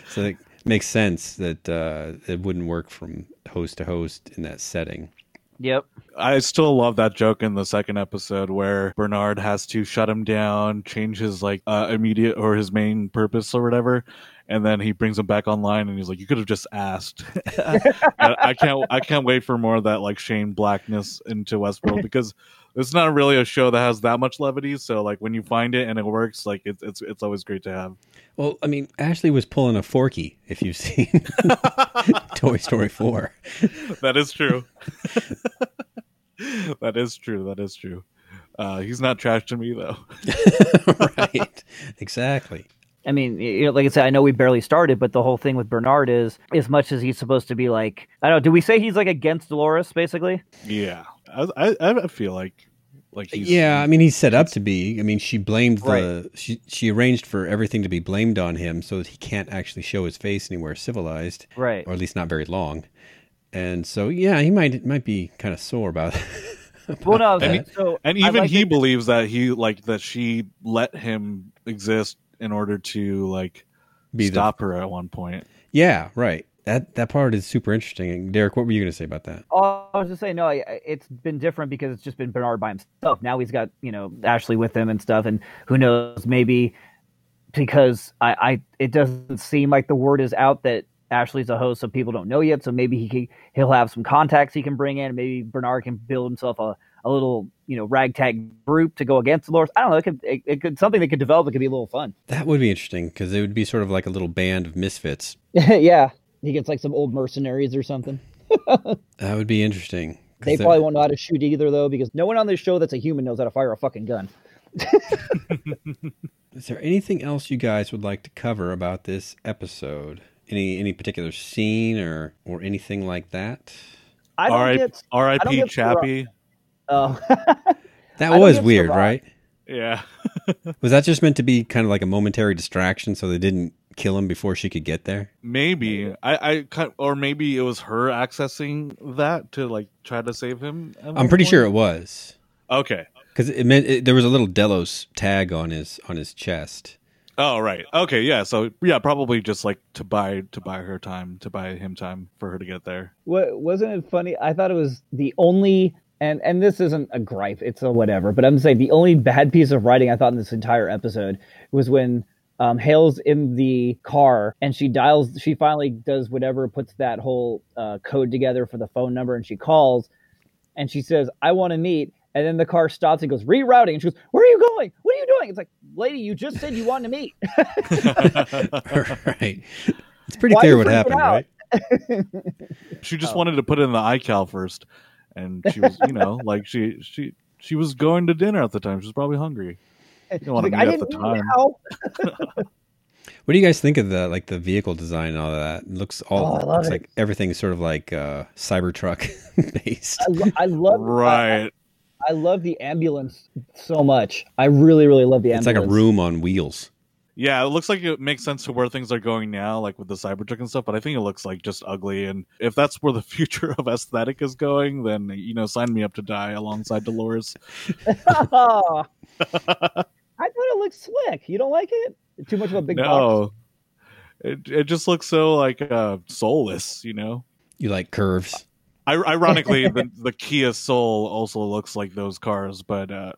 so it makes sense that uh, it wouldn't work from host to host in that setting. Yep. I still love that joke in the second episode where Bernard has to shut him down, change his like uh, immediate or his main purpose or whatever, and then he brings him back online and he's like, "You could have just asked." <laughs> I, I can't. I can't wait for more of that like Shane Blackness into Westworld <laughs> because it's not really a show that has that much levity. So like when you find it and it works, like it's it's it's always great to have. Well, I mean, Ashley was pulling a Forky. If you've seen <laughs> Toy Story Four. That is true. <laughs> that is true. That is true. Uh, he's not trash to me though. <laughs> right. Exactly. I mean, you know, like I said, I know we barely started, but the whole thing with Bernard is, as much as he's supposed to be like, I don't know, do we say he's like against Dolores, basically? Yeah, I I, I feel like like he's yeah, I mean, he's set up to be. I mean, she blamed the she she arranged for everything to be blamed on him, so that he can't actually show his face anywhere civilized, Right. or at least not very long. And so, yeah, he might might be kind of sore <laughs> about. Well, no, And he- so and even like he it- believes that he like that she let him exist in order to like Be the- stop her at one point. yeah, right. That that part is super interesting. Derek, what were you going to say about that? Oh, I was just saying, no, it's been different because it's just been Bernard by himself. Now he's got, you know, Ashley with him and stuff, and who knows, maybe because I, I it doesn't seem like the word is out that Ashley's a host, so people don't know yet. So maybe he can, he'll have some contacts he can bring in. Maybe Bernard can build himself a, a little, you know, ragtag group to go against Dolores. I don't know. It could, it, it could something that could develop. It could be a little fun. That would be interesting because it would be sort of like a little band of misfits. <laughs> yeah, he gets like some old mercenaries or something. <laughs> That would be interesting. They they're- probably won't know how to shoot either, though, because no one on this show that's a human knows how to fire a fucking gun. <laughs> Is there anything else you guys would like to cover about this episode? Any any particular scene or or anything like that? I don't R.I.P. get. I don't R.I.P. get Chappie. Oh, <laughs> That was weird, Survive. right? Yeah, Was that just meant to be kind of like a momentary distraction so they didn't kill him before she could get there? maybe I I or maybe it was her accessing that to like try to save him. I'm pretty point? sure it was Okay. because it meant it, there was a little Delos tag on his on his chest. Oh right. Okay. Yeah. So yeah, probably just like to buy to buy her time to buy him time for her to get there. What wasn't it funny? I thought it was the only and and this isn't a gripe, it's a whatever, but I'm saying the only bad piece of writing I thought in this entire episode was when um, Hale's in the car and she dials she finally does whatever, puts that whole uh, code together for the phone number and she calls and she says, I want to meet and then the car stops and goes rerouting and she goes, Where are you going? What are you doing? It's like, lady, you just said you wanted to meet. <laughs> <laughs> right. It's pretty Why clear what happened, out? right? <laughs> She just Oh. wanted to put it in the iCal first, and she was, you know, like she she she was going to dinner at the time. She was probably hungry. You don't want She's to like, meet I at the didn't mean time. now. <laughs> What do you guys think of the like the vehicle design and all of that? It looks all Oh, looks it. like everything's sort of like uh Cybertruck <laughs> based. I, lo- I love Right. I, I love the ambulance so much. I really, really love the ambulance. It's like a room on wheels. Yeah, it looks like it makes sense to where things are going now, like with the Cybertruck and stuff. But I think it looks like just ugly. And if that's where the <laughs> future of aesthetic is going, then you know, sign me up to die alongside Dolores. I thought it looked slick. You don't like it? Too much of a big box. no, it it just looks so like uh, soulless. You know. You like curves. I, ironically, the, the Kia Soul also looks like those cars, but uh,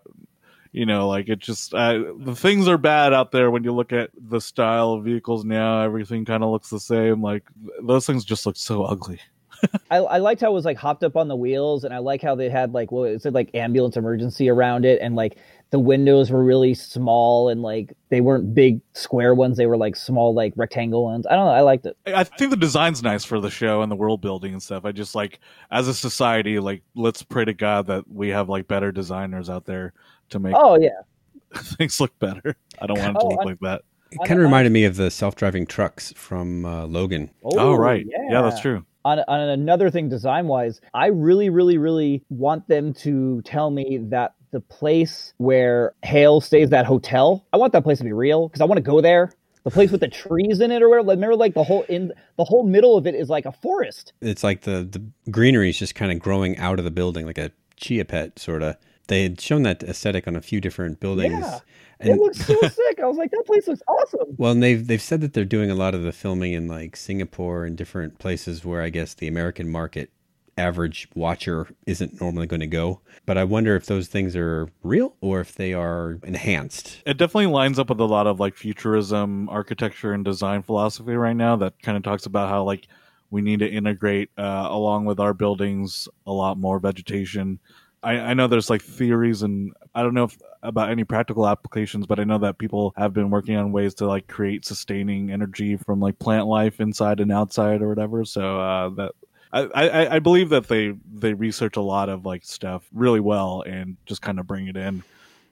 you know, like it just uh, the things are bad out there when you look at the style of vehicles now. Everything kind of looks the same. Like those things just look so ugly. <laughs> I, I liked how it was like hopped up on the wheels, and I like how they had like what it said like ambulance emergency around it, and like the windows were really small and like they weren't big square ones; they were like small like rectangle ones. I don't know. I liked it. I I think the design's nice for the show and the world building and stuff. I just like as a society, like let's pray to God that we have like better designers out there to make Oh yeah, <laughs> things look better. I don't want it to Oh, look I- like that. It kind of reminded me of the self-driving trucks from uh, Logan. Oh, right, yeah. that's true. on, on another thing design wise i really really really want them to tell me that the place where hale stays that hotel i want that place to be real because i want to go there the place with the trees in it or whatever remember like the whole in the whole middle of it is like a forest It's like the the greenery is just kind of growing out of the building, like a chia pet sort of. They had shown that aesthetic on a few different buildings. Yeah. And, it looks so <laughs> sick i was like that place looks awesome well, and they've they've said that they're doing a lot of the filming in like Singapore and different places where I guess the American market average watcher isn't normally going to go. But I wonder if those things are real or if they are enhanced. It definitely lines up with a lot of like futurism architecture and design philosophy right now that kind of talks about how like we need to integrate uh, along with our buildings a lot more vegetation. I, I know there's like theories and I don't know if about any practical applications, but I know that people have been working on ways to like create sustaining energy from like plant life inside and outside or whatever. So uh, that I, I, I believe that they they research a lot of like stuff really well and just kind of bring it in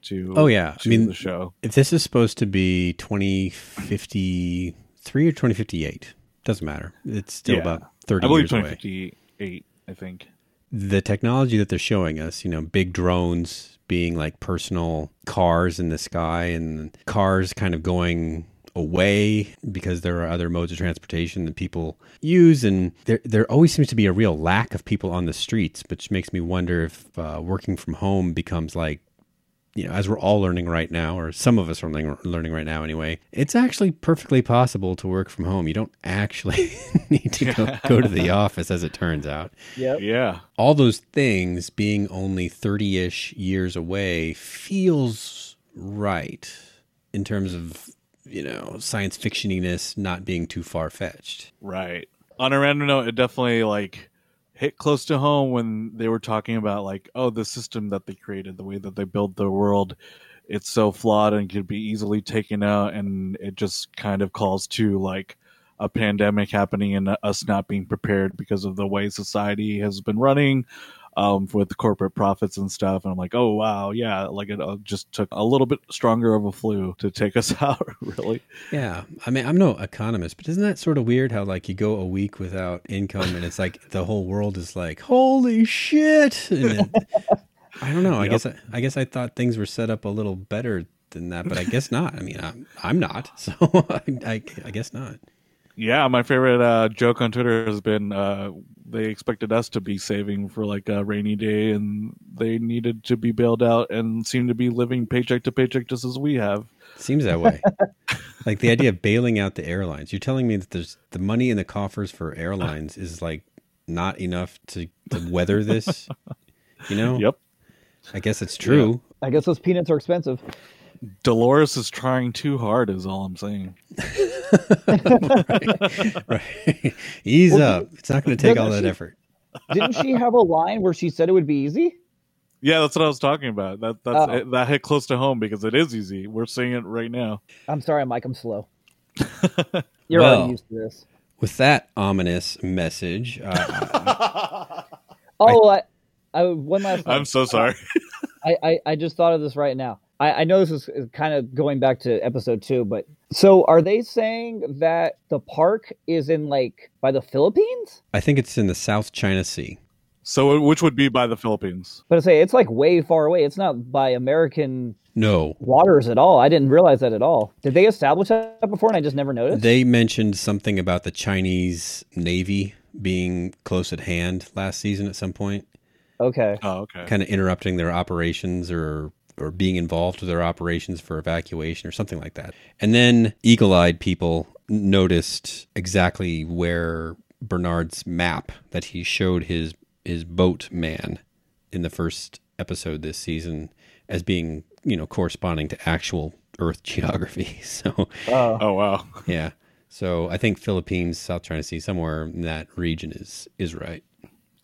to Oh, yeah. I to mean, the show. If this is supposed to be 2053 or 2058, doesn't matter. It's still Yeah. about 30 I believe years away. 2058, I think. the technology that they're showing us, you know, big drones being like personal cars in the sky and cars kind of going away because there are other modes of transportation that people use. And there there always seems to be a real lack of people on the streets which makes me wonder if uh, working from home becomes like you know as we're all learning right now or some of us are learning, learning right now anyway it's actually perfectly possible to work from home. You don't actually <laughs> need to go, <laughs> go to the office as it turns out. Yep. Yeah. all those things being only 30 ish years away feels right in terms of, you know, science fictioniness not being too far fetched. Right. On a random note, it definitely like hit close to home when they were talking about like, oh, the system that they created, the way that they build the world, it's so flawed and could be easily taken out, and it just kind of calls to like a pandemic happening and us not being prepared because of the way society has been running. Um, with corporate profits and stuff, and I'm like, oh wow, yeah, like it uh, just took a little bit stronger of a flu to take us <laughs> out, really. Yeah. I mean, I'm no economist, but isn't that sort of weird how, like, you go a week without income and it's like the whole world is like, holy shit. It, <laughs> I don't know. I Yep. guess I, I guess I thought things were set up a little better than that, but I guess not. I mean, I'm, I'm not. <laughs> So I, I, I guess not. Yeah, my favorite uh, joke on Twitter has been uh, they expected us to be saving for like a rainy day, and they needed to be bailed out, and seem to be living paycheck to paycheck just as we have. Seems that way. <laughs> like the idea of bailing out the airlines. You're telling me that there's the money in the coffers for airlines is like not enough to, to weather this. You know? <laughs> Yep, I guess it's true. i guess those peanuts are expensive Dolores is trying too hard, is all I'm saying. <laughs> right. Ease Well, up. It's not going to take all that she- effort. didn't she have a line where she said it would be easy Yeah, that's what I was talking about. That that's Oh. it, that hit close to home because it is easy. We're seeing it right now. i'm sorry mike i'm slow <laughs> you're Well. already used to this With that ominous message, uh, <laughs> oh I, I one last I'm so sorry. I, I, I just thought of this right now. I, I know this is is kind of going back to episode two, but so are they saying that the park is in like by the Philippines? I think it's in the South China Sea. So, which would be by the Philippines? But I say it's like way far away. It's not by American No, waters at all. I didn't realize that at all. Did they establish that before and I just never noticed? they mentioned something about the Chinese Navy being close at hand last season at some point, okay. Oh, okay. kind of interrupting their operations or or being involved with their operations for evacuation or something like that. And then eagle-eyed people noticed exactly where Bernard's map that he showed his his boat man in the first episode this season as being, you know, corresponding to actual Earth <laughs> geography. So Oh, Oh, wow. yeah. So I think Philippines, South China Sea, somewhere in that region is is right.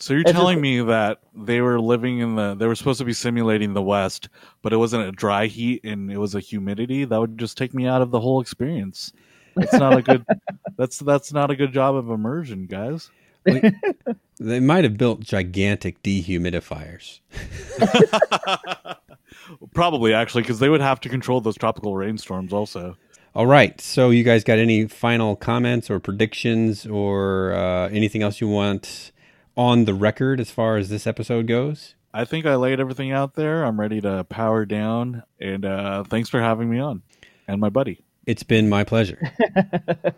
So you're It's telling just- me that they were living in the they were supposed to be simulating the West, but it wasn't a dry heat and it was a humidity? That would just take me out of the whole experience. That's not a good <laughs> that's that's not a good job of immersion, guys. <laughs> They might have built gigantic dehumidifiers. <laughs> Probably actually because they would have to control those tropical rainstorms also. All right. So you guys got any final comments or predictions or uh, anything else you want on the record as far as this episode goes? I think I laid everything out there. I'm ready to power down and uh thanks for having me on. And my buddy. It's been my pleasure. <laughs>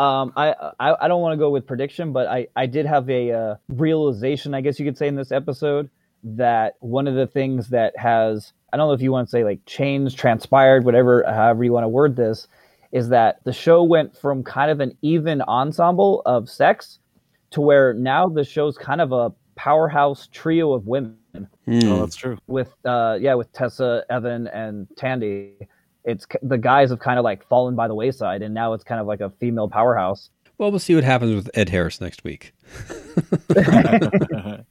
Um, I, I I don't want to go with prediction, but I I did have a uh, realization, I guess you could say, in this episode that one of the things that has I don't know if you want to say like changed, transpired, whatever, however you want to word this, is that the show went from kind of an even ensemble of sex to where now the show's kind of a powerhouse trio of women Hmm. Oh, that's true. with uh yeah with Tessa, Evan, and Thandie. It's the guys have kind of like fallen by the wayside, and now it's kind of like a female powerhouse. Well, we'll see what happens with Ed Harris next week. <laughs> <laughs>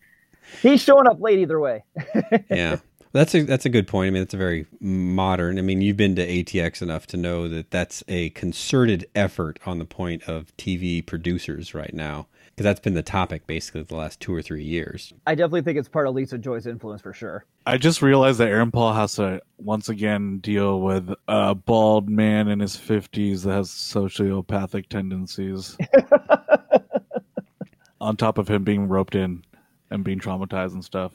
He's showing up late either way. <laughs> Yeah. That's a that's a good point. I mean, it's a very modern. I mean, you've been to ATX enough to know that that's a concerted effort on the point of TV producers right now, because that's been the topic basically the last two or three years. I definitely think it's part of Lisa Joy's influence for sure. I just realized that Aaron Paul has to once again deal with a bald man in his fifties that has sociopathic tendencies. <laughs> On top of him being roped in and being traumatized and stuff.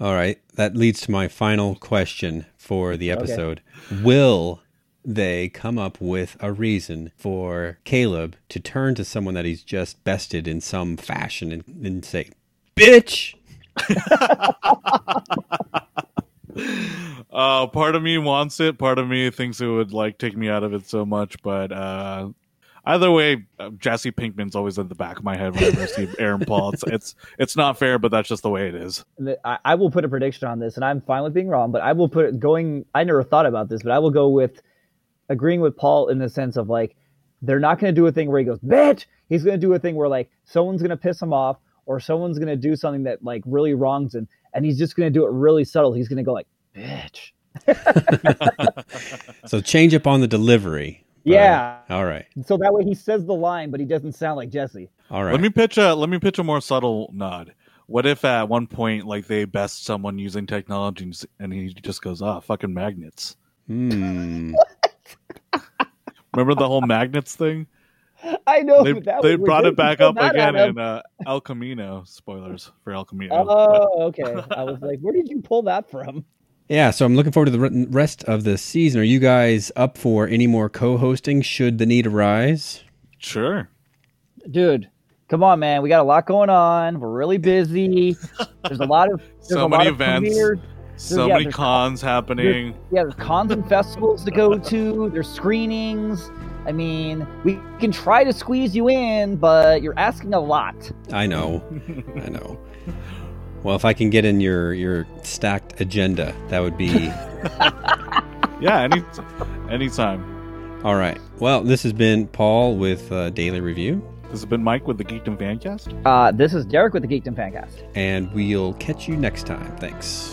All right, that leads to my final question for the episode. Will they come up with a reason for Caleb to turn to someone that he's just bested in some fashion and, and say, "Bitch"? <laughs> Uh, part of me wants it. Part of me thinks it would like take me out of it so much. But uh, either way, uh, Jesse Pinkman's always at the back of my head whenever I see <laughs> Aaron Paul. It's, it's it's not fair, but that's just the way it is. I, I will put a prediction on this, and I'm fine with being wrong, but I will put it going. I never thought about this, but I will go with agreeing with Paul in the sense of like they're not going to do a thing where he goes bitch. He's going to do a thing where like someone's going to piss him off, or someone's going to do something that like really wrongs him, and he's just going to do it really subtle. He's going to go like bitch. <laughs> So change up on the delivery. Yeah. All right. So that way he says the line, but he doesn't sound like Jesse. All right. Let me pitch a let me pitch a more subtle nod. What if at one point like they best someone using technology and he just goes, "Ah, fucking magnets." Hmm. <laughs> <laughs> Remember the whole magnets thing? I know They that they brought it back up again in uh, El Camino. Spoilers for El Camino. But- Oh, okay. I was like, where did you pull that from? Yeah, so I'm looking forward to the rest of the season. Are you guys up for any more co-hosting should the need arise? sure. Dude, come on, man. We got a lot going on. We're really busy. There's a lot of there's <laughs> So a many lot of events. premieres. So yeah, many there's- cons happening. Yeah, there's cons and festivals to go to. There's screenings. I mean, we can try to squeeze you in, but you're asking a lot. I know, <laughs> I know. Well, if I can get in your your stacked agenda, that would be <laughs> Yeah, any anytime. all right. Well, this has been Paul with uh, Daily Review, This has been Mike with the Geekdom Fancast. Uh, this is Derek with the Geekdom Fancast. and we'll catch you next time. Thanks.